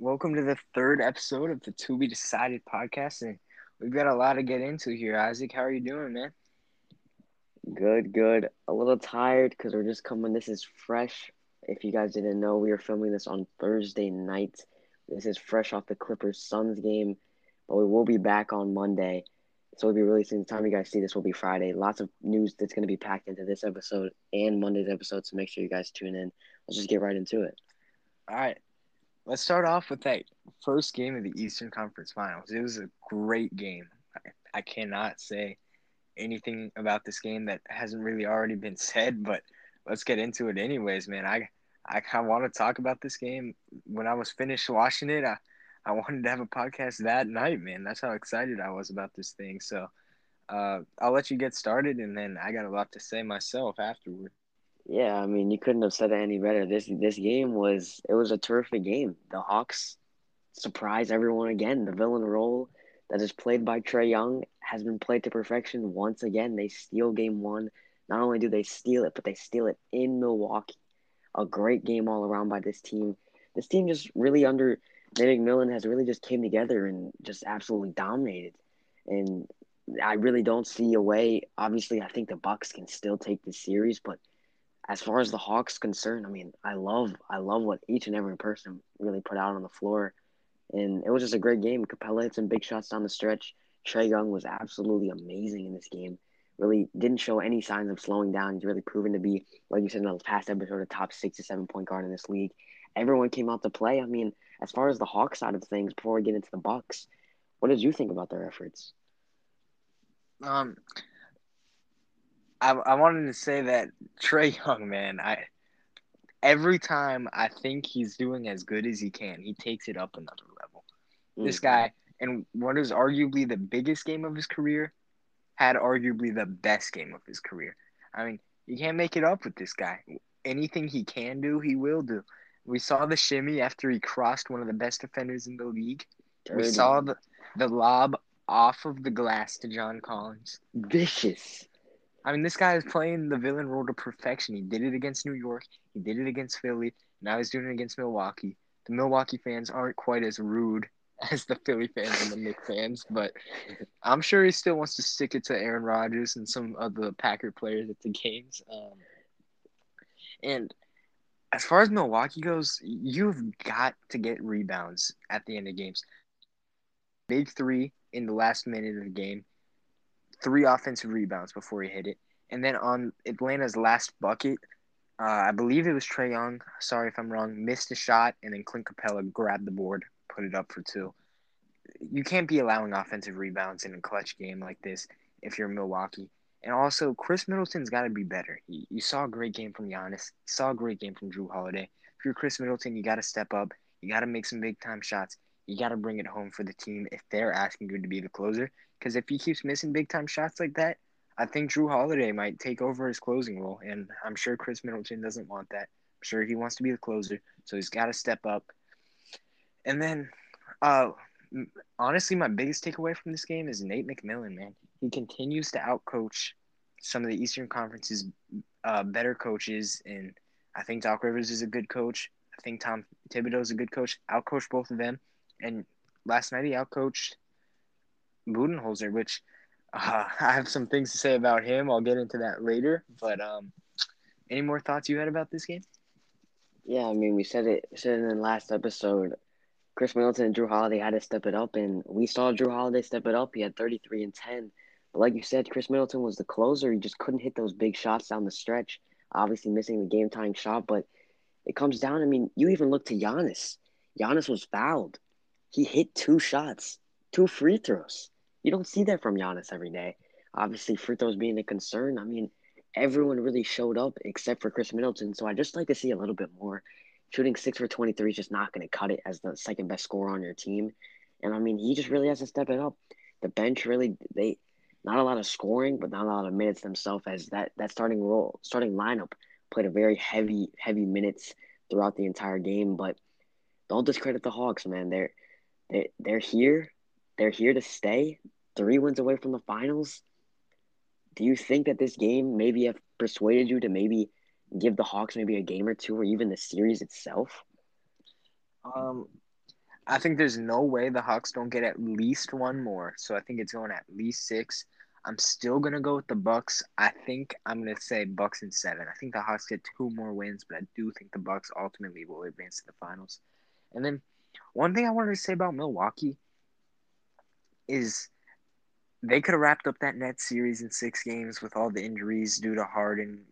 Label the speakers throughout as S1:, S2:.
S1: welcome to the third episode of the To Be Decided podcast, and we've got a lot to get into here. Isaac, how are you doing, man?
S2: Good, good. A little tired because we're just coming. This is fresh. If you guys didn't know, we are filming this on Thursday night. This is fresh off the Clippers Suns game, but we will be back on Monday. So we'll be releasing the time you guys see this will be Friday. Lots of news that's going to be packed into this episode and Monday's episode. So make sure you guys tune in. Let's just get right into it.
S1: All right. Let's start off with that first game of the Eastern Conference Finals. It was a great game. I, I cannot say anything about this game that hasn't really already been said, but let's get into it anyways, man. I I kind of want to talk about this game. When I was finished watching it, I, I wanted to have a podcast that night, man. That's how excited I was about this thing. So uh, I'll let you get started, and then I got a lot to say myself afterward.
S2: Yeah, I mean, you couldn't have said it any better. This this game was it was a terrific game. The Hawks surprised everyone again. The villain role that is played by Trae Young has been played to perfection once again. They steal game one. Not only do they steal it, but they steal it in Milwaukee. A great game all around by this team. This team just really under Nate McMillan has really just came together and just absolutely dominated. And I really don't see a way. Obviously, I think the Bucks can still take this series, but as far as the Hawks concerned, I mean, I love I love what each and every person really put out on the floor, and it was just a great game. Capela hit some big shots down the stretch. Trae Young was absolutely amazing in this game. Really didn't show any signs of slowing down. He's really proven to be, like you said in the past episode, a top six to seven point guard in this league. Everyone came out to play. I mean, as far as the Hawks side of things, before we get into the Bucks, what did you think about their efforts?
S1: Um, I I wanted to say that Trae Young, man, I every time I think he's doing as good as he can, he takes it up another level. Mm-hmm. This guy, and what is arguably the biggest game of his career, had arguably the best game of his career. I mean, you can't make it up with this guy. Anything he can do, he will do. We saw the shimmy after he crossed one of the best defenders in the league. Dirty. We saw the the lob off of the glass to John Collins.
S2: Vicious.
S1: I mean, this guy is playing the villain role to perfection. He did it against New York. He did it against Philly. Now he's doing it against Milwaukee. The Milwaukee fans aren't quite as rude as the Philly fans and the Knicks fans, but I'm sure he still wants to stick it to Aaron Rodgers and some of the Packer players at the games. Um, and as far as Milwaukee goes, you've got to get rebounds at the end of games. Big three in the last minute of the game three offensive rebounds before he hit it. And then on Atlanta's last bucket, uh, I believe it was Trae Young. Sorry if I'm wrong. Missed a shot, and then Clint Capela grabbed the board, put it up for two. You can't be allowing offensive rebounds in a clutch game like this if you're Milwaukee. And also, Khris Middleton's got to be better. You, you saw a great game from Giannis. You saw a great game from Jrue Holiday. If you're Khris Middleton, you got to step up. You got to make some big time shots. You got to bring it home for the team if they're asking you to be the closer. Because if he keeps missing big time shots like that, I think Jrue Holiday might take over his closing role. And I'm sure Khris Middleton doesn't want that. I'm sure he wants to be the closer. So he's got to step up. And then, uh, honestly, my biggest takeaway from this game is Nate McMillan, man. He continues to outcoach some of the Eastern Conference's uh, better coaches. And I think Doc Rivers is a good coach. I think Tom Thibodeau is a good coach. Outcoached both of them. And last night he outcoached Budenholzer, which uh, I have some things to say about him. I'll get into that later. But um, any more thoughts you had about this game?
S2: Yeah, I mean, we said it said it in the last episode. Khris Middleton and Jrue Holiday had to step it up, and we saw Jrue Holiday step it up. He had 33 and 10. But like you said, Khris Middleton was the closer. He just couldn't hit those big shots down the stretch. Obviously, missing the game tying shot, but it comes down. I mean, you even look to Giannis. Giannis was fouled. He hit two shots, two free throws. You don't see that from Giannis every day. Obviously, free throws being a concern. I mean, everyone really showed up except for Khris Middleton. So I just like to see a little bit more. Shooting six for 23 is just not going to cut it as the second best scorer on your team. And I mean, he just really has to step it up. The bench really, they, not a lot of scoring, but not a lot of minutes themselves as that, that starting role, starting lineup played a very heavy, heavy minutes throughout the entire game. But don't discredit the Hawks, man. They're, they're, they're here they're here to stay, three wins away from the finals. Do you think that this game maybe have persuaded you to maybe give the Hawks maybe a game or two or even the series itself?
S1: Um, I think there's no way the Hawks don't get at least one more. So I think it's going at least six. I'm still gonna go with the Bucks. I think I'm gonna say Bucks in seven. I think the Hawks get two more wins, but I do think the Bucks ultimately will advance to the finals. And then one thing I wanted to say about Milwaukee is they could have wrapped up that net series in six games with all the injuries due to Harden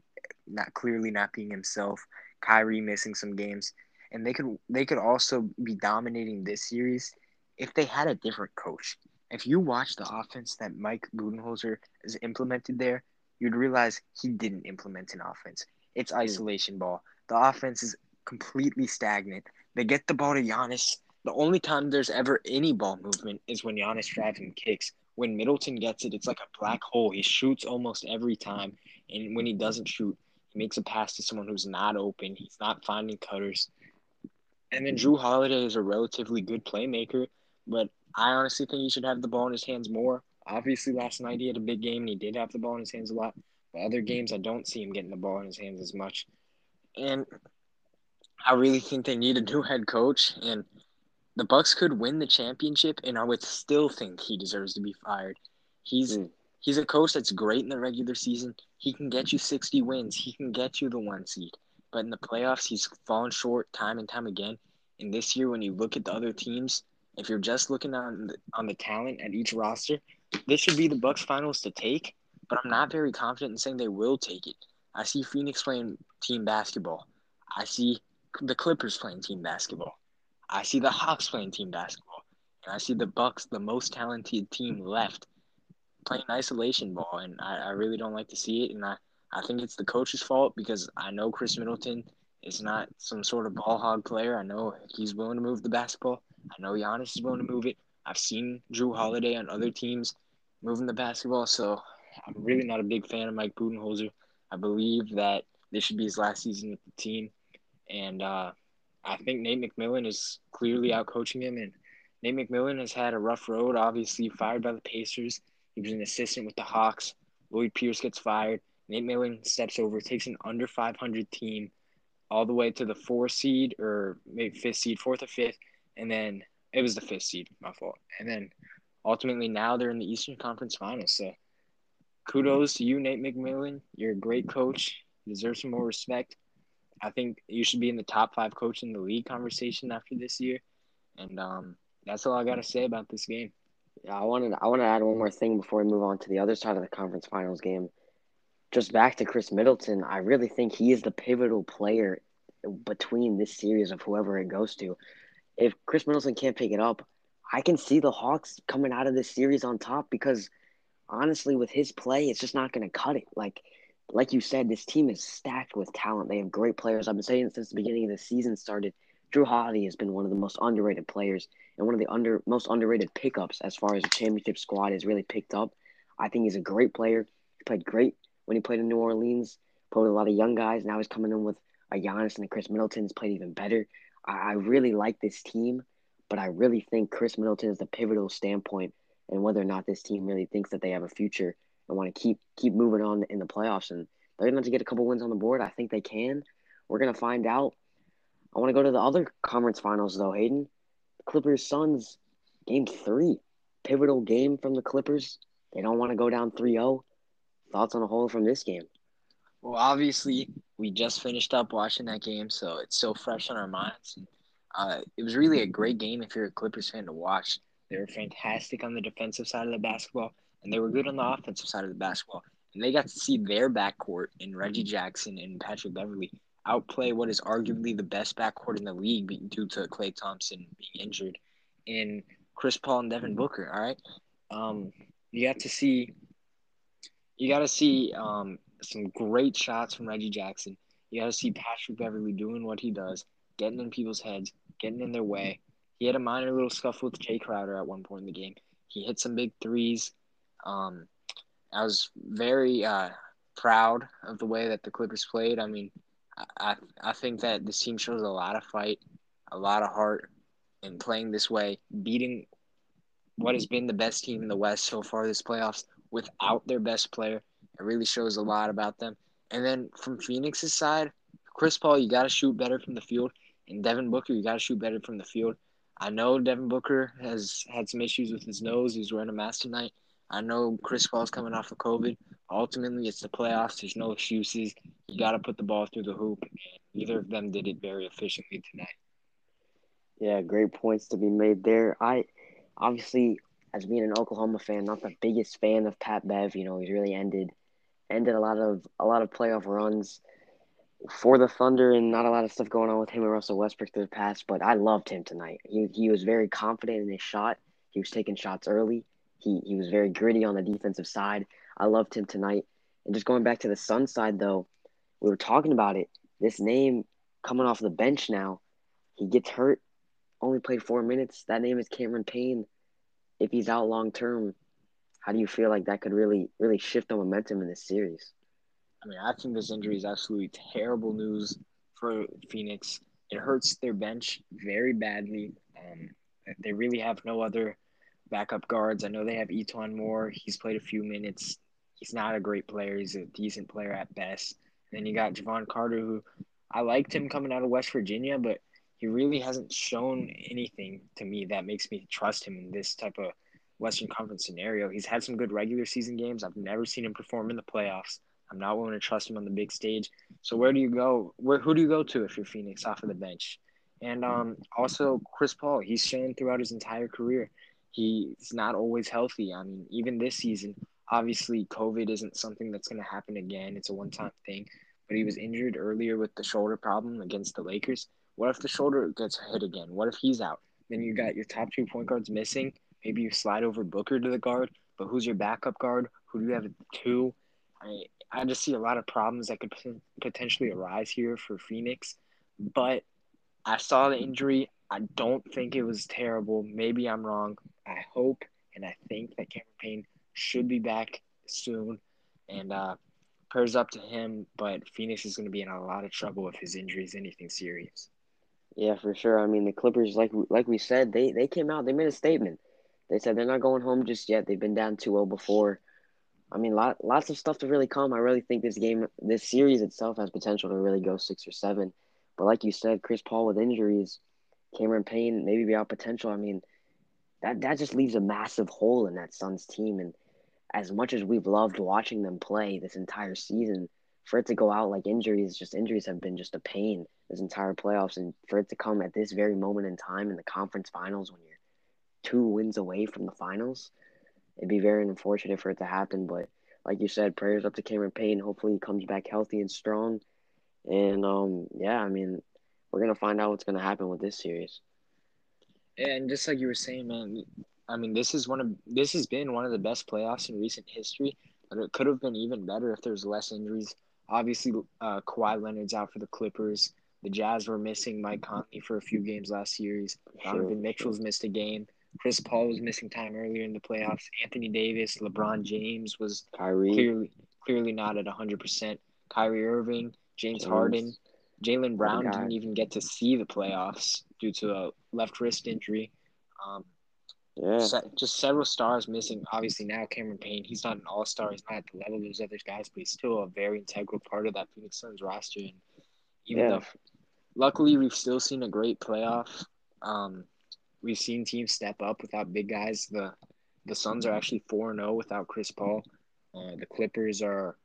S1: not clearly not being himself, Kyrie missing some games, and they could they could also be dominating this series if they had a different coach. If you watch the offense that Mike Budenholzer has implemented there, you'd realize he didn't implement an offense. It's isolation mm. ball. The offense is completely stagnant. They get the ball to Giannis. The only time there's ever any ball movement is when Giannis drives and kicks. When Middleton gets it, it's like a black hole. He shoots almost every time, and when he doesn't shoot, he makes a pass to someone who's not open. He's not finding cutters. And then Jrue Holiday is a relatively good playmaker, but I honestly think he should have the ball in his hands more. Obviously, last night he had a big game and he did have the ball in his hands a lot. But other games, I don't see him getting the ball in his hands as much. And I really think they need a new head coach. And the Bucks could win the championship, and I would still think he deserves to be fired. He's mm. he's a coach that's great in the regular season. He can get you sixty wins. He can get you the one seed. But in the playoffs, he's fallen short time and time again. And this year, when you look at the other teams, if you're just looking on the, on the talent at each roster, this should be the Bucks finals to take. But I'm not very confident in saying they will take it. I see Phoenix playing team basketball. I see the Clippers playing team basketball. I see the Hawks playing team basketball. And I see the Bucks, the most talented team left, playing isolation ball. And I, I really don't like to see it. And I, I think it's the coach's fault because I know Khris Middleton is not some sort of ball hog player. I know he's willing to move the basketball. I know Giannis is willing to move it. I've seen Jrue Holiday on other teams moving the basketball, so I'm really not a big fan of Mike Budenholzer. I believe that this should be his last season with the team, and uh, I think Nate McMillan is clearly out coaching him. And Nate McMillan has had a rough road. Obviously, fired by the Pacers. He was an assistant with the Hawks. Lloyd Pierce gets fired. Nate McMillan steps over, takes an under 500 team all the way to the four seed or maybe fifth seed, fourth or fifth, and then it was the fifth seed, my fault. And then ultimately now they're in the Eastern Conference Finals. So kudos to you, Nate McMillan. You're a great coach. You deserve some more respect. I think you should be in the top five coach in the league conversation after this year. And um, that's all I got to say about this game.
S2: Yeah, I wanted I want to add one more thing before we move on to the other side of the conference finals game. Just back to Khris Middleton, I really think he is the pivotal player between this series of whoever it goes to if Khris Middleton can't pick it up, I can see the Hawks coming out of this series on top because honestly, with his play, it's just not going to cut it. Like, like you said, this team is stacked with talent. They have great players. I've been saying since the beginning of the season started. Jrue Holiday has been one of the most underrated players and one of the under most underrated pickups as far as the championship squad is really picked up. I think he's a great player. He played great when he played in New Orleans. Played with a lot of young guys. Now he's coming in with a Giannis and a Khris Middleton. He's played even better. I, really like this team, but I really think Khris Middleton is the pivotal standpoint and whether or not this team really thinks that they have a future and want to keep keep moving on in the playoffs. And they're going to get a couple wins on the board. I think they can. We're going to find out. I want to go to the other conference finals, though, Hayden. Clippers Suns, game three. Pivotal game from the Clippers. They don't want to go down 3 0. Thoughts on the whole from this game?
S1: Well, obviously, we just finished up watching that game, so it's so fresh on our minds. Uh, it was really a great game if you're a Clippers fan to watch. They were fantastic on the defensive side of the basketball, and they were good on the offensive side of the basketball. And they got to see their backcourt in Reggie Jackson and Patrick Beverley outplay what is arguably the best backcourt in the league due to Klay Thompson being injured in Chris Paul and Devin Booker. All right, um, you got to see, you got to see um, some great shots from Reggie Jackson. You got to see Patrick Beverley doing what he does, getting in people's heads, getting in their way. He had a minor little scuffle with Jae Crowder at one point in the game. He hit some big threes. Um, I was very uh, proud of the way that the Clippers played. I mean, I I think that this team shows a lot of fight, a lot of heart, in playing this way, beating what has been the best team in the West so far this playoffs without their best player. It really shows a lot about them. And then from Phoenix's side, Chris Paul, you got to shoot better from the field, and Devin Booker, you got to shoot better from the field. I know Devin Booker has had some issues with his nose. He's wearing a mask tonight. I know Chris Paul's coming off of COVID. Ultimately, it's the playoffs. There's no excuses. You got to put the ball through the hoop. And neither of them did it very efficiently tonight.
S2: Yeah, great points to be made there. I obviously, as being an Oklahoma fan, not the biggest fan of Pat Bev. You know, he's really ended ended a lot of a lot of playoff runs for the Thunder, and not a lot of stuff going on with him and Russell Westbrook through the past. But I loved him tonight. He he was very confident in his shot. He was taking shots early. He he was very gritty on the defensive side. I loved him tonight. And just going back to the Sun side though, we were talking about it. This name coming off the bench now, he gets hurt, only played four minutes. That name is Cameron Payne. If he's out long term, how do you feel like that could really really shift the momentum in this series?
S1: I mean, I think this injury is absolutely terrible news for Phoenix. It hurts their bench very badly. Um, they really have no other backup guards. I know they have E'Twaun Moore. He's played a few minutes. He's not a great player. He's a decent player at best. And then you got Jevon Carter, who I liked him coming out of West Virginia, but he really hasn't shown anything to me that makes me trust him in this type of Western Conference scenario. He's had some good regular season games. I've never seen him perform in the playoffs. I'm not willing to trust him on the big stage. So where do you go? Where who do you go to if you're Phoenix off of the bench? And um, also Chris Paul, he's shown throughout his entire career he's not always healthy. I mean, even this season, obviously COVID isn't something that's going to happen again. It's a one-time thing. But he was injured earlier with the shoulder problem against the Lakers. What if the shoulder gets hit again? What if he's out? Then you got your top two point guards missing. Maybe you slide over Booker to the guard, but who's your backup guard? Who do you have two? I I just see a lot of problems that could potentially arise here for Phoenix. But I saw the injury. I don't think it was terrible. Maybe I'm wrong. I hope and I think that Cameron Payne should be back soon. And uh, prayers up to him. But Phoenix is going to be in a lot of trouble if his injury is anything serious.
S2: Yeah, for sure. I mean, the Clippers, like like we said, they they came out, they made a statement. They said they're not going home just yet. They've been down 2-0 before. I mean, lot, lots of stuff to really come. I really think this game, this series itself has potential to really go six or seven. But like you said, Chris Paul with injuries, Cameron Payne maybe be out potential. I mean, that that just leaves a massive hole in that Suns team. And as much as we've loved watching them play this entire season, for it to go out like injuries, just injuries have been just a pain this entire playoffs, and for it to come at this very moment in time in the conference finals when you're two wins away from the finals, it'd be very unfortunate for it to happen. But like you said, prayers up to Cameron Payne. Hopefully, he comes back healthy and strong. And um, yeah, I mean, we're gonna find out what's gonna happen with this series.
S1: And just like you were saying, man, I mean, this is one of this has been one of the best playoffs in recent history, but it could have been even better if there's less injuries. Obviously, uh, Kawhi Leonard's out for the Clippers. The Jazz were missing Mike Conley for a few games last series. Donovan Mitchell's missed a game. Chris Paul was missing time earlier in the playoffs. Anthony Davis, LeBron James was
S2: Kyrie.
S1: clearly clearly not at 100%. Kyrie Irving, James, James. Harden, Jaylen Brown didn't even get to see the playoffs due to a left wrist injury. Um,
S2: yeah.
S1: just several stars missing. Obviously, now Cameron Payne, he's not an all star. He's not at the level of those other guys, but he's still a very integral part of that Phoenix Suns roster. And even yeah. though, luckily, we've still seen a great playoff. Um, we've seen teams step up without big guys. The the Suns are actually four and zero oh without Chris Paul. Uh, the Clippers are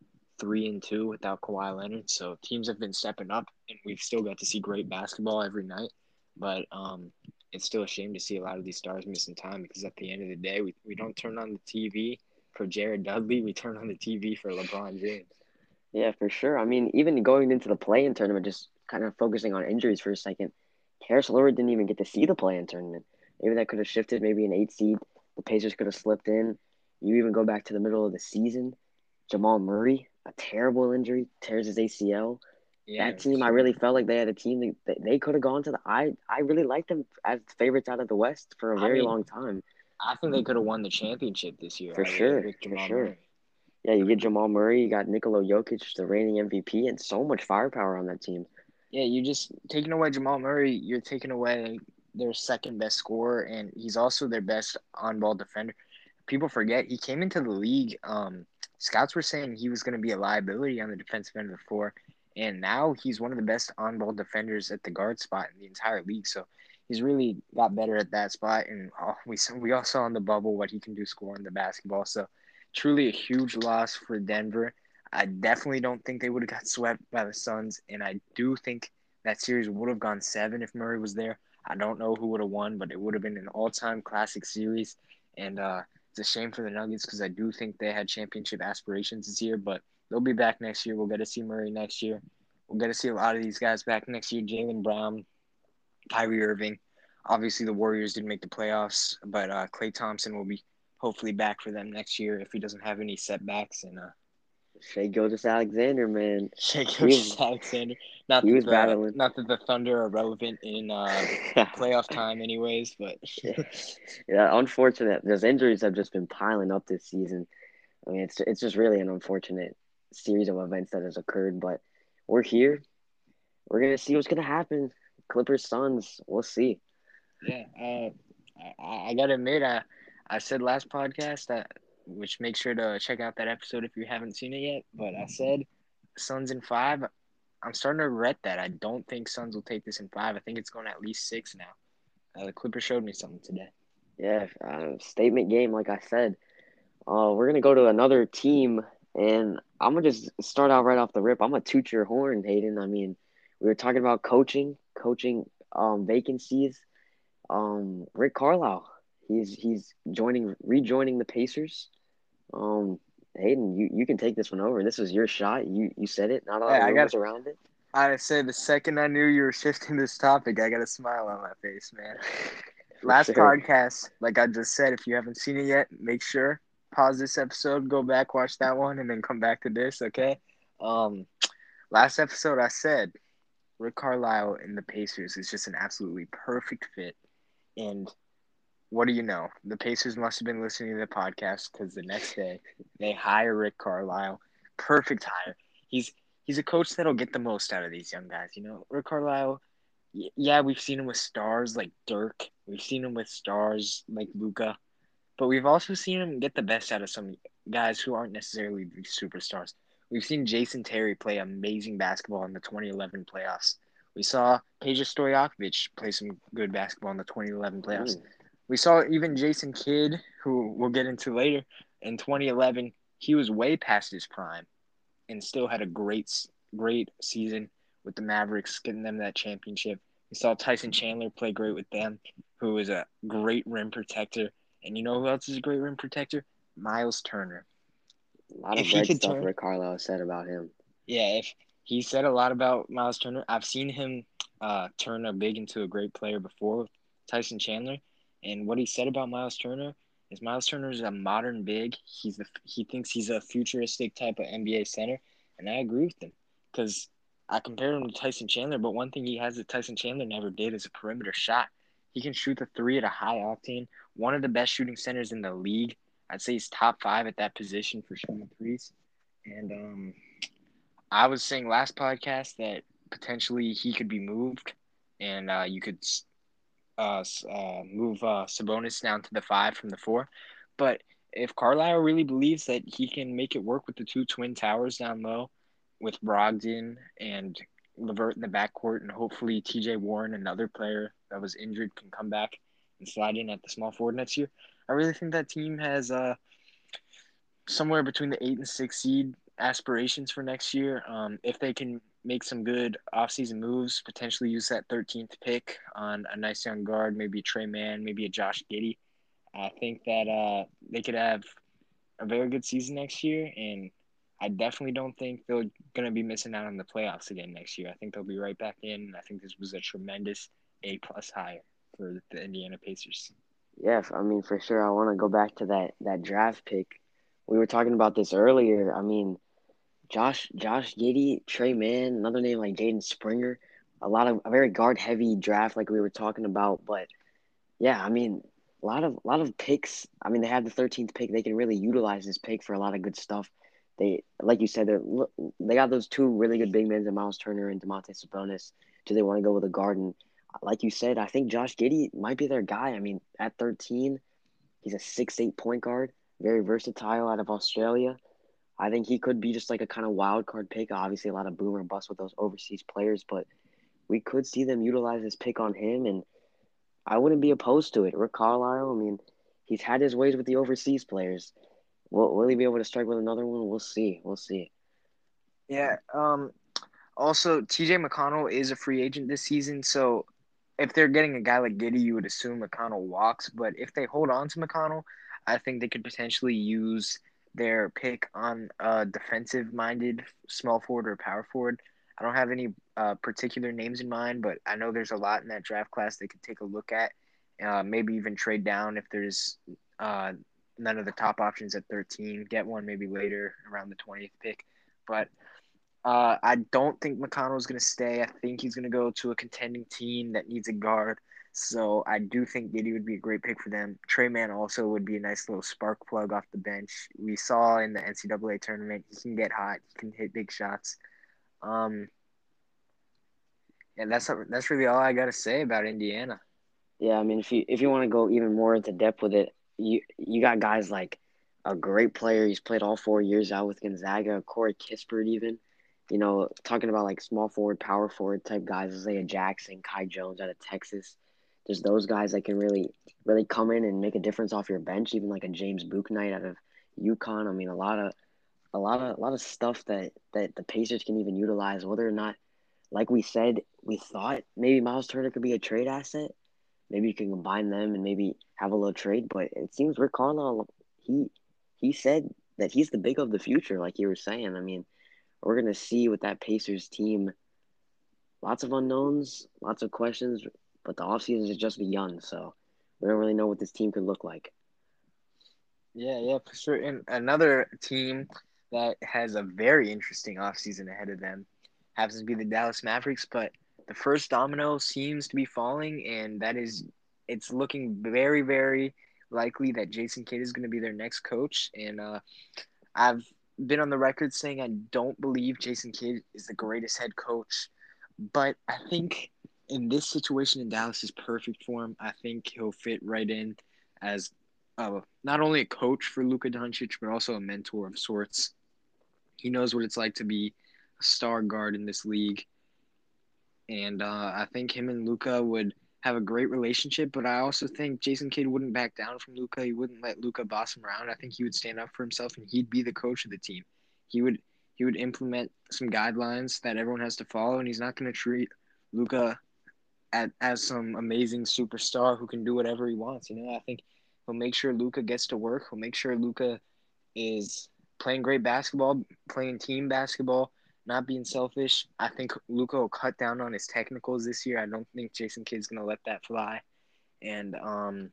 S1: three and two without Kawhi Leonard. So teams have been stepping up, and we've still got to see great basketball every night. But um, it's still a shame to see a lot of these stars missing time because at the end of the day, we, we don't turn on the TV for Jared Dudley. We turn on the TV for LeBron James.
S2: Yeah, for sure. I mean, even going into the play-in tournament, just kind of focusing on injuries for a second, Caris LeVert didn't even get to see the play-in tournament. Maybe that could have shifted. Maybe an eight seed, the Pacers could have slipped in. You even go back to the middle of the season, Jamal Murray, a terrible injury, tears his ACL. Yeah, that team, I really felt like they had a team that they could have gone to the. I I really liked them as favorites out of the West for a very I mean, long time.
S1: I think they could have won the championship this year.
S2: For sure, for sure. Murray. Yeah, you get Jamal Murray, you got Nikola Jokic, the reigning MVP, and so much firepower on that team.
S1: Yeah, you just taking away Jamal Murray, you're taking away their second best scorer, and he's also their best on ball defender. People forget he came into the league um, scouts were saying he was going to be a liability on the defensive end of the floor, and now he's one of the best on-ball defenders at the guard spot in the entire league. So he's really got better at that spot, and oh, we we all saw in the bubble what he can do scoring the basketball. So, truly a huge loss for Denver. I definitely don't think they would have got swept by the Suns, and I do think that series would have gone seven if Murray was there. I don't know who would have won, but it would have been an all-time classic series, and uh, it's a shame for the Nuggets because I do think they had championship aspirations this year, but they'll be back next year. We'll get to see Murray next year. We'll get to see a lot of these guys back next year. Jaylen Brown, Kyrie Irving. Obviously, the Warriors didn't make the playoffs, but uh, Klay Thompson will be hopefully back for them next year if he doesn't have any setbacks. And uh,
S2: Shai Gilgeous-Alexander, man.
S1: Shai Gilgeous-Alexander. Not
S2: he
S1: that
S2: was
S1: the,
S2: battling.
S1: Not that the Thunder are relevant in uh, playoff time, anyways. But
S2: yeah, unfortunate. Those injuries have just been piling up this season. I mean, it's it's just really an unfortunate series of events that has occurred. But we're here. We're gonna see what's gonna happen. Clippers, Suns. We'll see.
S1: yeah, uh, I, I gotta admit, I I said last podcast that which make sure to check out that episode if you haven't seen it yet. But I said Suns in five. I'm starting to regret that. I don't think Suns will take this in five. I think it's going at least six now. Uh, the Clippers showed me something today.
S2: Yeah, uh, statement game, like I said. Uh, we're gonna go to another team, and I'm gonna just start out right off the rip. I'm gonna toot your horn, Hayden. I mean, we were talking about coaching, coaching um, vacancies. Um, Rick Carlisle, he's he's joining, rejoining the Pacers. Um, Hayden, you, you can take this one over. This was your shot. You you said it. Not a lot
S1: I
S2: of
S1: got-
S2: around it.
S1: I say the second I knew you were shifting this topic, I got a smile on my face, man. Last
S2: sure.
S1: podcast, like I just said, if you haven't seen it yet, make sure pause this episode, go back, watch that one, and then come back to this. Okay. Um, last episode I said Rick Carlisle in the Pacers is just an absolutely perfect fit, and what do you know? The Pacers must have been listening to the podcast because the next day they hire Rick Carlisle. Perfect hire. He's he's a coach that'll get the most out of these young guys. You know, Rick Carlisle. Yeah, we've seen him with stars like Dirk. We've seen him with stars like Luka, but we've also seen him get the best out of some guys who aren't necessarily superstars. We've seen Jason Terry play amazing basketball in the 2011 playoffs. We saw Peja Stojakovic play some good basketball in the 2011 playoffs.
S2: Mm.
S1: We saw even Jason Kidd, who we'll get into later, in 2011. He was way past his prime, and still had a great, great season with the Mavericks, getting them that championship. We saw Tyson Chandler play great with them, who is a great rim protector. And you know who else is a great rim protector? Miles Turner.
S2: A lot of
S1: If he
S2: great stuff
S1: turn-
S2: Rick Carlisle said about him.
S1: Yeah, if he said a lot about Miles Turner. I've seen him uh, turn a big into a great player before with Tyson Chandler. And what he said about Miles Turner is Miles Turner is a modern big. He's the he thinks he's a futuristic type of NBA center, and I agree with him because I compared him to Tyson Chandler. But one thing he has that Tyson Chandler never did is a perimeter shot. He can shoot the three at a high octane. One of the best shooting centers in the league. I'd say he's top five at that position for shooting threes. And um, I was saying last podcast that potentially he could be moved, and uh, you could uh, uh, move uh, Sabonis down to the five from the four. But if Carlisle really believes that he can make it work with the two twin towers down low, with Brogdon and Levert in the backcourt, and hopefully T.J. Warren, another player that was injured, can come back and slide in at the small forward next year. I really think that team has uh, somewhere between the eight and six seed aspirations for next year. Um, if they can make some good offseason moves, potentially use that 13th pick on a nice young guard, maybe Tre Mann, maybe a Josh Giddey, I think that uh, they could have a very good season next year. And I definitely don't think they're going to be missing out on the playoffs again next year. I think they'll be right back in. I think this was a tremendous A plus hire for the Indiana Pacers.
S2: Yeah, I mean for sure. I want to go back to that that draft pick. We were talking about this earlier. I mean, Josh Josh Giddey, Tre Mann, another name like Jaden Springer. A lot of a very guard heavy draft, like we were talking about. But yeah, I mean, a lot of a lot of picks. I mean, they have the thirteenth pick. They can really utilize this pick for a lot of good stuff. They, like you said, they they got those two really good big men, Miles Turner and Domantas Sabonis. Do they want to go with a guard? And uh, like you said, I think Josh Giddey might be their guy. I mean, at 13, he's a six-eight point guard, very versatile out of Australia. I think he could be just like a kind of wild card pick. Obviously, a lot of boomer and bust with those overseas players, but we could see them utilize this pick on him. And I wouldn't be opposed to it. Rick Carlisle, I mean, he's had his ways with the overseas players. Will, will he be able to strike with another one? We'll see. We'll see.
S1: Yeah. Um. Also, T.J. McConnell is a free agent this season, so if they're getting a guy like Giddey, you would assume McConnell walks. But if they hold on to McConnell, I think they could potentially use their pick on a defensive-minded small forward or power forward. I don't have any uh, particular names in mind, but I know there's a lot in that draft class they could take a look at. Uh, maybe even trade down if there's uh, none of the top options at 13. Get one maybe later around the 20th pick. But uh, I don't think McConnell is going to stay. I think he's going to go to a contending team that needs a guard. So I do think Giddey would be a great pick for them. Tre Mann also would be a nice little spark plug off the bench. We saw in the NCAA tournament he can get hot, he can hit big shots. Um, and that's that's really all I got to say about Indiana.
S2: Yeah, I mean, if you if you want to go even more into depth with it, you you got guys like a great player. He's played all four years out with Gonzaga. Corey Kispert, even you know, talking about like small forward, power forward type guys, Isaiah Jackson, Kai Jones out of Texas. There's those guys that can really, really come in and make a difference off your bench. Even like a James Bouknight out of UConn. I mean, a lot of, a lot of, a lot of stuff that that the Pacers can even utilize. Whether or not, like we said, we thought maybe Miles Turner could be a trade asset. Maybe you can combine them and maybe have a little trade. But it seems Rick Carlisle, he he said that he's the big of the future, like you were saying. I mean, we're gonna see with that Pacers team. Lots of unknowns, lots of questions, but the offseason has just begun, so we don't really know what this team could look like.
S1: Yeah, yeah, for sure. And another team that has a very interesting offseason ahead of them happens to be the Dallas Mavericks, but the first domino seems to be falling, and that is it's looking very, very likely that Jason Kidd is going to be their next coach. And uh, I've been on the record saying I don't believe Jason Kidd is the greatest head coach, but I think in this situation in Dallas is perfect for him. I think he'll fit right in as uh, not only a coach for Luka Doncic, but also a mentor of sorts. He knows what it's like to be a star guard in this league, and uh, I think him and Luka would have a great relationship, but I also think Jason Kidd wouldn't back down from Luka. He wouldn't let Luka boss him around. I think he would stand up for himself and he'd be the coach of the team. He would he would implement some guidelines that everyone has to follow, and he's not going to treat Luka at, as some amazing superstar who can do whatever he wants. You know, I think he'll make sure Luka gets to work. He'll make sure Luka is playing great basketball, playing team basketball, not being selfish. I think Luka will cut down on his technicals this year. I don't think Jason Kidd's gonna let that fly. And um,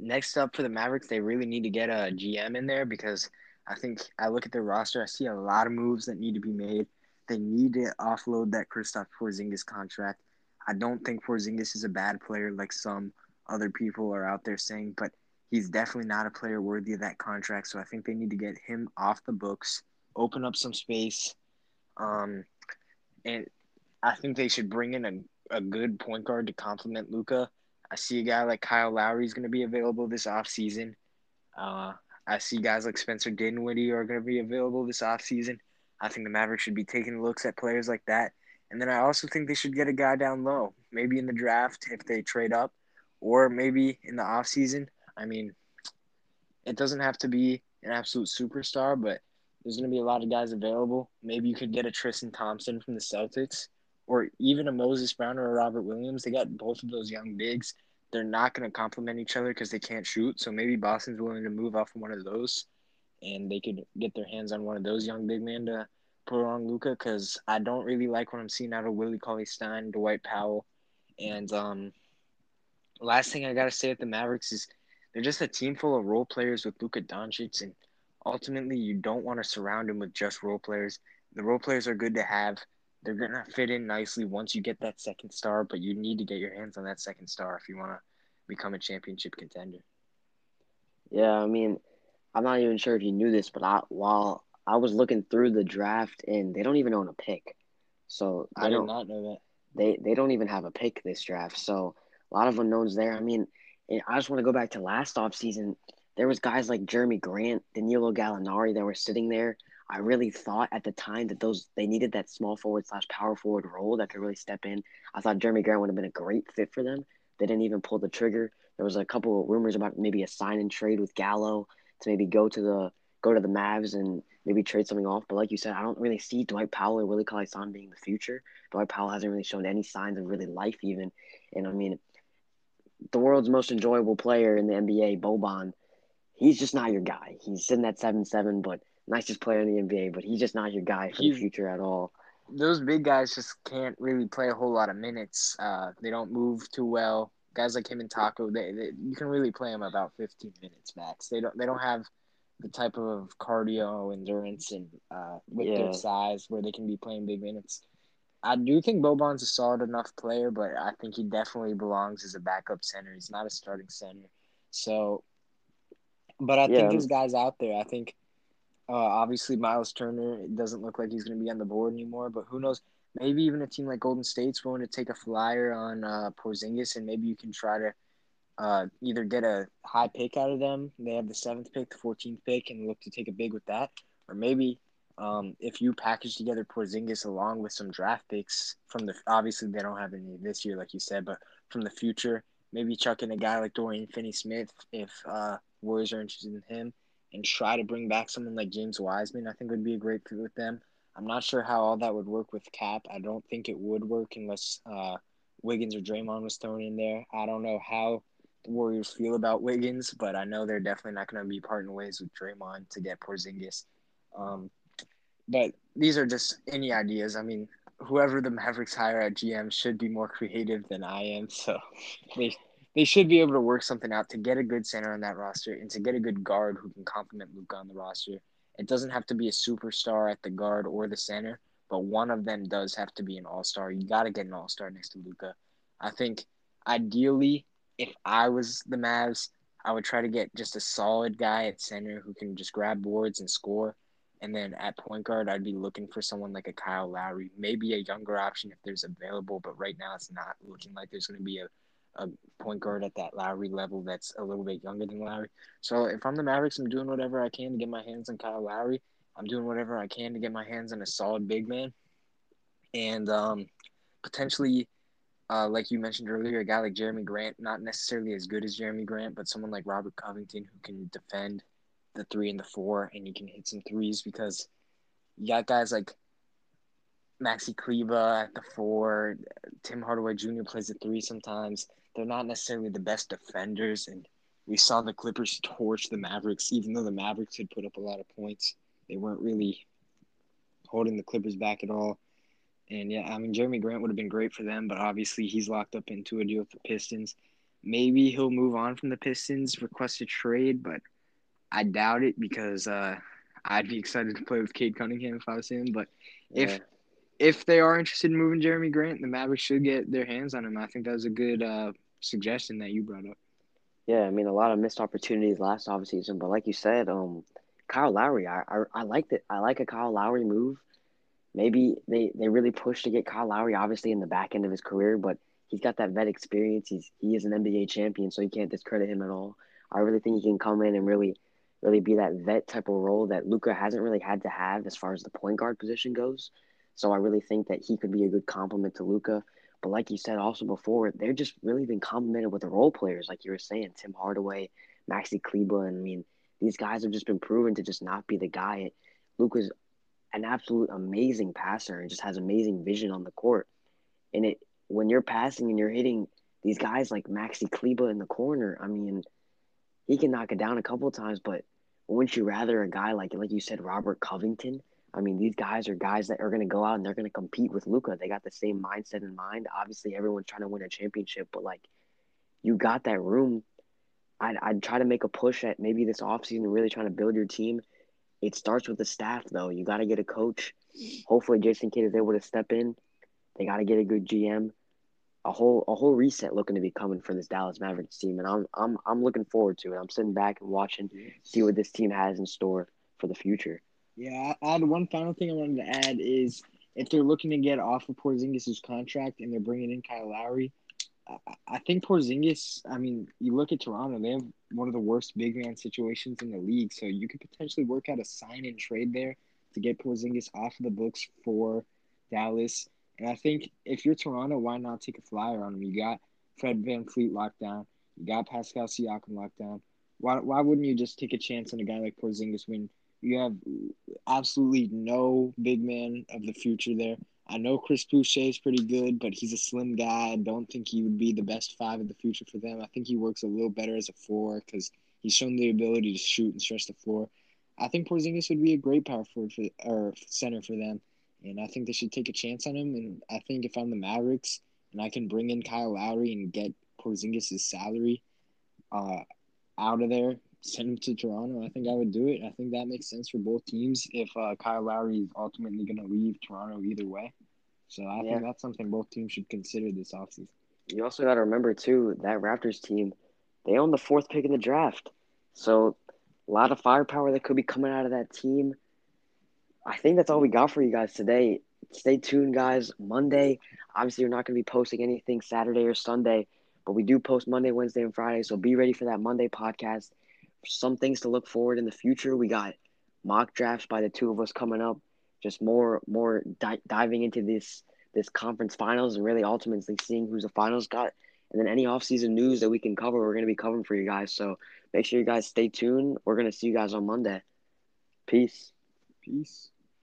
S1: next up for the Mavericks, they really need to get a GM in there because I think I look at their roster, I see a lot of moves that need to be made. They need to offload that Kristaps Porzingis contract. I don't think Porzingis is a bad player like some other people are out there saying, but he's definitely not a player worthy of that contract. So I think they need to get him off the books open up some space. Um, and I think they should bring in a, a good point guard to complement Luka. I see a guy like Kyle Lowry is going to be available this offseason. Uh, I see guys like Spencer Dinwiddie are going to be available this offseason. I think the Mavericks should be taking looks at players like that. And then I also think they should get a guy down low, maybe in the draft if they trade up, or maybe in the offseason. I mean, it doesn't have to be an absolute superstar, but – there's going to be a lot of guys available. Maybe you could get a Tristan Thompson from the Celtics or even a Moses Brown or a Robert Williams. They got both of those young bigs. They're not going to complement each other because they can't shoot. So maybe Boston's willing to move off of one of those and they could get their hands on one of those young big men to put on Luka because I don't really like what I'm seeing out of Willie Cauley Stein, Dwight Powell. And um, last thing I got to say at the Mavericks is they're just a team full of role players with Luka Doncic and – ultimately you don't want to surround him with just role players. The role players are good to have. They're gonna fit in nicely once you get that second star, but you need to get your hands on that second star if you want to become a championship contender.
S2: Yeah, I mean, I'm not even sure if you knew this, but I, while I was looking through the draft, and they don't even own a pick, so
S1: I did not know that.
S2: They they don't even have a pick this draft, so a lot of unknowns there. I mean, I just want to go back to last off season there was guys like Jerami Grant, Danilo Gallinari that were sitting there. I really thought at the time that those they needed that small forward slash power forward role that could really step in. I thought Jerami Grant would have been a great fit for them. They didn't even pull the trigger. There was a couple of rumors about maybe a sign and trade with Gallo to maybe go to the go to the Mavs and maybe trade something off. But like you said, I don't really see Dwight Powell or Willie Cauley Stein being the future. Dwight Powell hasn't really shown any signs of really life even. And I mean, the world's most enjoyable player in the NBA, Boban, he's just not your guy. He's sitting at seven seven, but nicest player in the NBA, but he's just not your guy for he's, the future at all.
S1: Those big guys just can't really play a whole lot of minutes. Uh, they don't move too well. Guys like him and Tacko, they, they you can really play them about 15 minutes max. They don't they don't have the type of cardio endurance and uh, with yeah. their size where they can be playing big minutes. I do think Boban's a solid enough player, but I think he definitely belongs as a backup center. He's not a starting center. So, but I yeah. think there's guys out there. I think uh, obviously, Miles Turner it doesn't look like he's going to be on the board anymore, but who knows? Maybe even a team like Golden State's willing to take a flyer on uh, Porzingis, and maybe you can try to uh, either get a high pick out of them. They have the seventh pick, the 14th pick, and look to take a big with that. Or maybe um, if you package together Porzingis along with some draft picks from the obviously they don't have any this year, like you said, but from the future, maybe chuck in a guy like Dorian Finney-Smith if uh, Warriors are interested in him and try to bring back someone like James Wiseman, I think would be a great fit with them. I'm not sure how all that would work with Cap. I don't think it would work unless uh, Wiggins or Draymond was thrown in there. I don't know how the Warriors feel about Wiggins, but I know they're definitely not going to be parting ways with Draymond to get Porzingis. Um, but these are just any ideas. I mean, whoever the Mavericks hire at GM should be more creative than I am, so they they should be able to work something out to get a good center on that roster and to get a good guard who can complement Luka on the roster. It doesn't have to be a superstar at the guard or the center, but one of them does have to be an all star. You got to get an all star next to Luka. I think ideally, if I was the Mavs, I would try to get just a solid guy at center who can just grab boards and score. And then at point guard, I'd be looking for someone like a Kyle Lowry, maybe a younger option if there's available. But right now, it's not looking like there's going to be a a point guard at that Lowry level that's a little bit younger than Lowry. So if I'm the Mavericks, I'm doing whatever I can to get my hands on Kyle Lowry. I'm doing whatever I can to get my hands on a solid big man, and um, potentially, uh, like you mentioned earlier, a guy like Jerami Grant, not necessarily as good as Jerami Grant, but someone like Robert Covington who can defend the three and the four, and you can hit some threes because you got guys like Maxi Kleber at the four. Tim Hardaway Jr. plays the three sometimes they're not necessarily the best defenders, and we saw the Clippers torch the Mavericks. Even though the Mavericks had put up a lot of points, they weren't really holding the Clippers back at all. And yeah, I mean Jerami Grant would have been great for them, but obviously he's locked up into a deal with the Pistons. Maybe he'll move on from the Pistons, request a trade, but I doubt it because uh, I'd be excited to play with Cade Cunningham if I was him. But if yeah if they are interested in moving Jerami Grant, the Mavericks should get their hands on him. I think that was a good uh, suggestion that you brought up.
S2: Yeah, I mean a lot of missed opportunities last offseason, but like you said, um, Kyle Lowry, I I, I like that. I like a Kyle Lowry move. Maybe they, they really push to get Kyle Lowry, obviously in the back end of his career, but he's got that vet experience. He's he is an NBA champion, so you can't discredit him at all. I really think he can come in and really really be that vet type of role that Luka hasn't really had to have as far as the point guard position goes. So I really think that he could be a good complement to Luka. But like you said also before, they're just really been complemented with the role players, like you were saying, Tim Hardaway, Maxi Kleber. And I mean, these guys have just been proven to just not be the guy. Luka's an absolute amazing passer and just has amazing vision on the court. And it when you're passing and you're hitting these guys like Maxi Kleber in the corner, I mean, he can knock it down a couple times, but wouldn't you rather a guy like like you said, Robert Covington, I mean, these guys are guys that are to go out and they're to compete with Luka. They got the same mindset in mind. Obviously, everyone's trying to win a championship, but like, you got that room. I'd, I'd try to make a push at maybe this offseason, really trying to build your team. It starts with the staff, though. You got to get a coach. Hopefully, Jason Kidd is able to step in. They got to get a good GM. A whole a whole reset looking to be coming for this Dallas Mavericks team, and I'm I'm I'm looking forward to it. I'm sitting back and watching, see what this team has in store for the future.
S1: Yeah, I had one final thing I wanted to add is if they're looking to get off of Porzingis' contract and they're bringing in Kyle Lowry, I, I think Porzingis. I mean, you look at Toronto; they have one of the worst big man situations in the league. So you could potentially work out a sign and trade there to get Porzingis off of the books for Dallas. And I think if you're Toronto, why not take a flyer on him? You got Fred VanVleet locked down. You got Pascal Siakam locked down. Why, why wouldn't you just take a chance on a guy like Porzingis when you have absolutely no big man of the future there? I know Chris Boucher is pretty good, but he's a slim guy. I don't think he would be the best five of the future for them. I think he works a little better as a four because he's shown the ability to shoot and stretch the floor. I think Porzingis would be a great power forward for or center for them, and I think they should take a chance on him. And I think if I'm the Mavericks and I can bring in Kyle Lowry and get Porzingis' salary uh, out of there, send him to Toronto, I think I would do it. I think that makes sense for both teams if uh, Kyle Lowry is ultimately going to leave Toronto either way. So I yeah. think that's something both teams should consider this offseason.
S2: You also got to remember, too, that Raptors team, they own the fourth pick in the draft. So a lot of firepower that could be coming out of that team. I think that's all we got for you guys today. Stay tuned, guys. Monday, obviously, we're not going to be posting anything Saturday or Sunday, but we do post Monday, Wednesday, and Friday. So be ready for that Monday podcast some things to look forward in the future. We got mock drafts by the two of us coming up. Just more more di- diving into this this conference finals and really ultimately seeing who's the finals got. And then any offseason news that we can cover, we're going to be covering for you guys. So make sure you guys stay tuned. We're going to see you guys on Monday. Peace.
S1: Peace.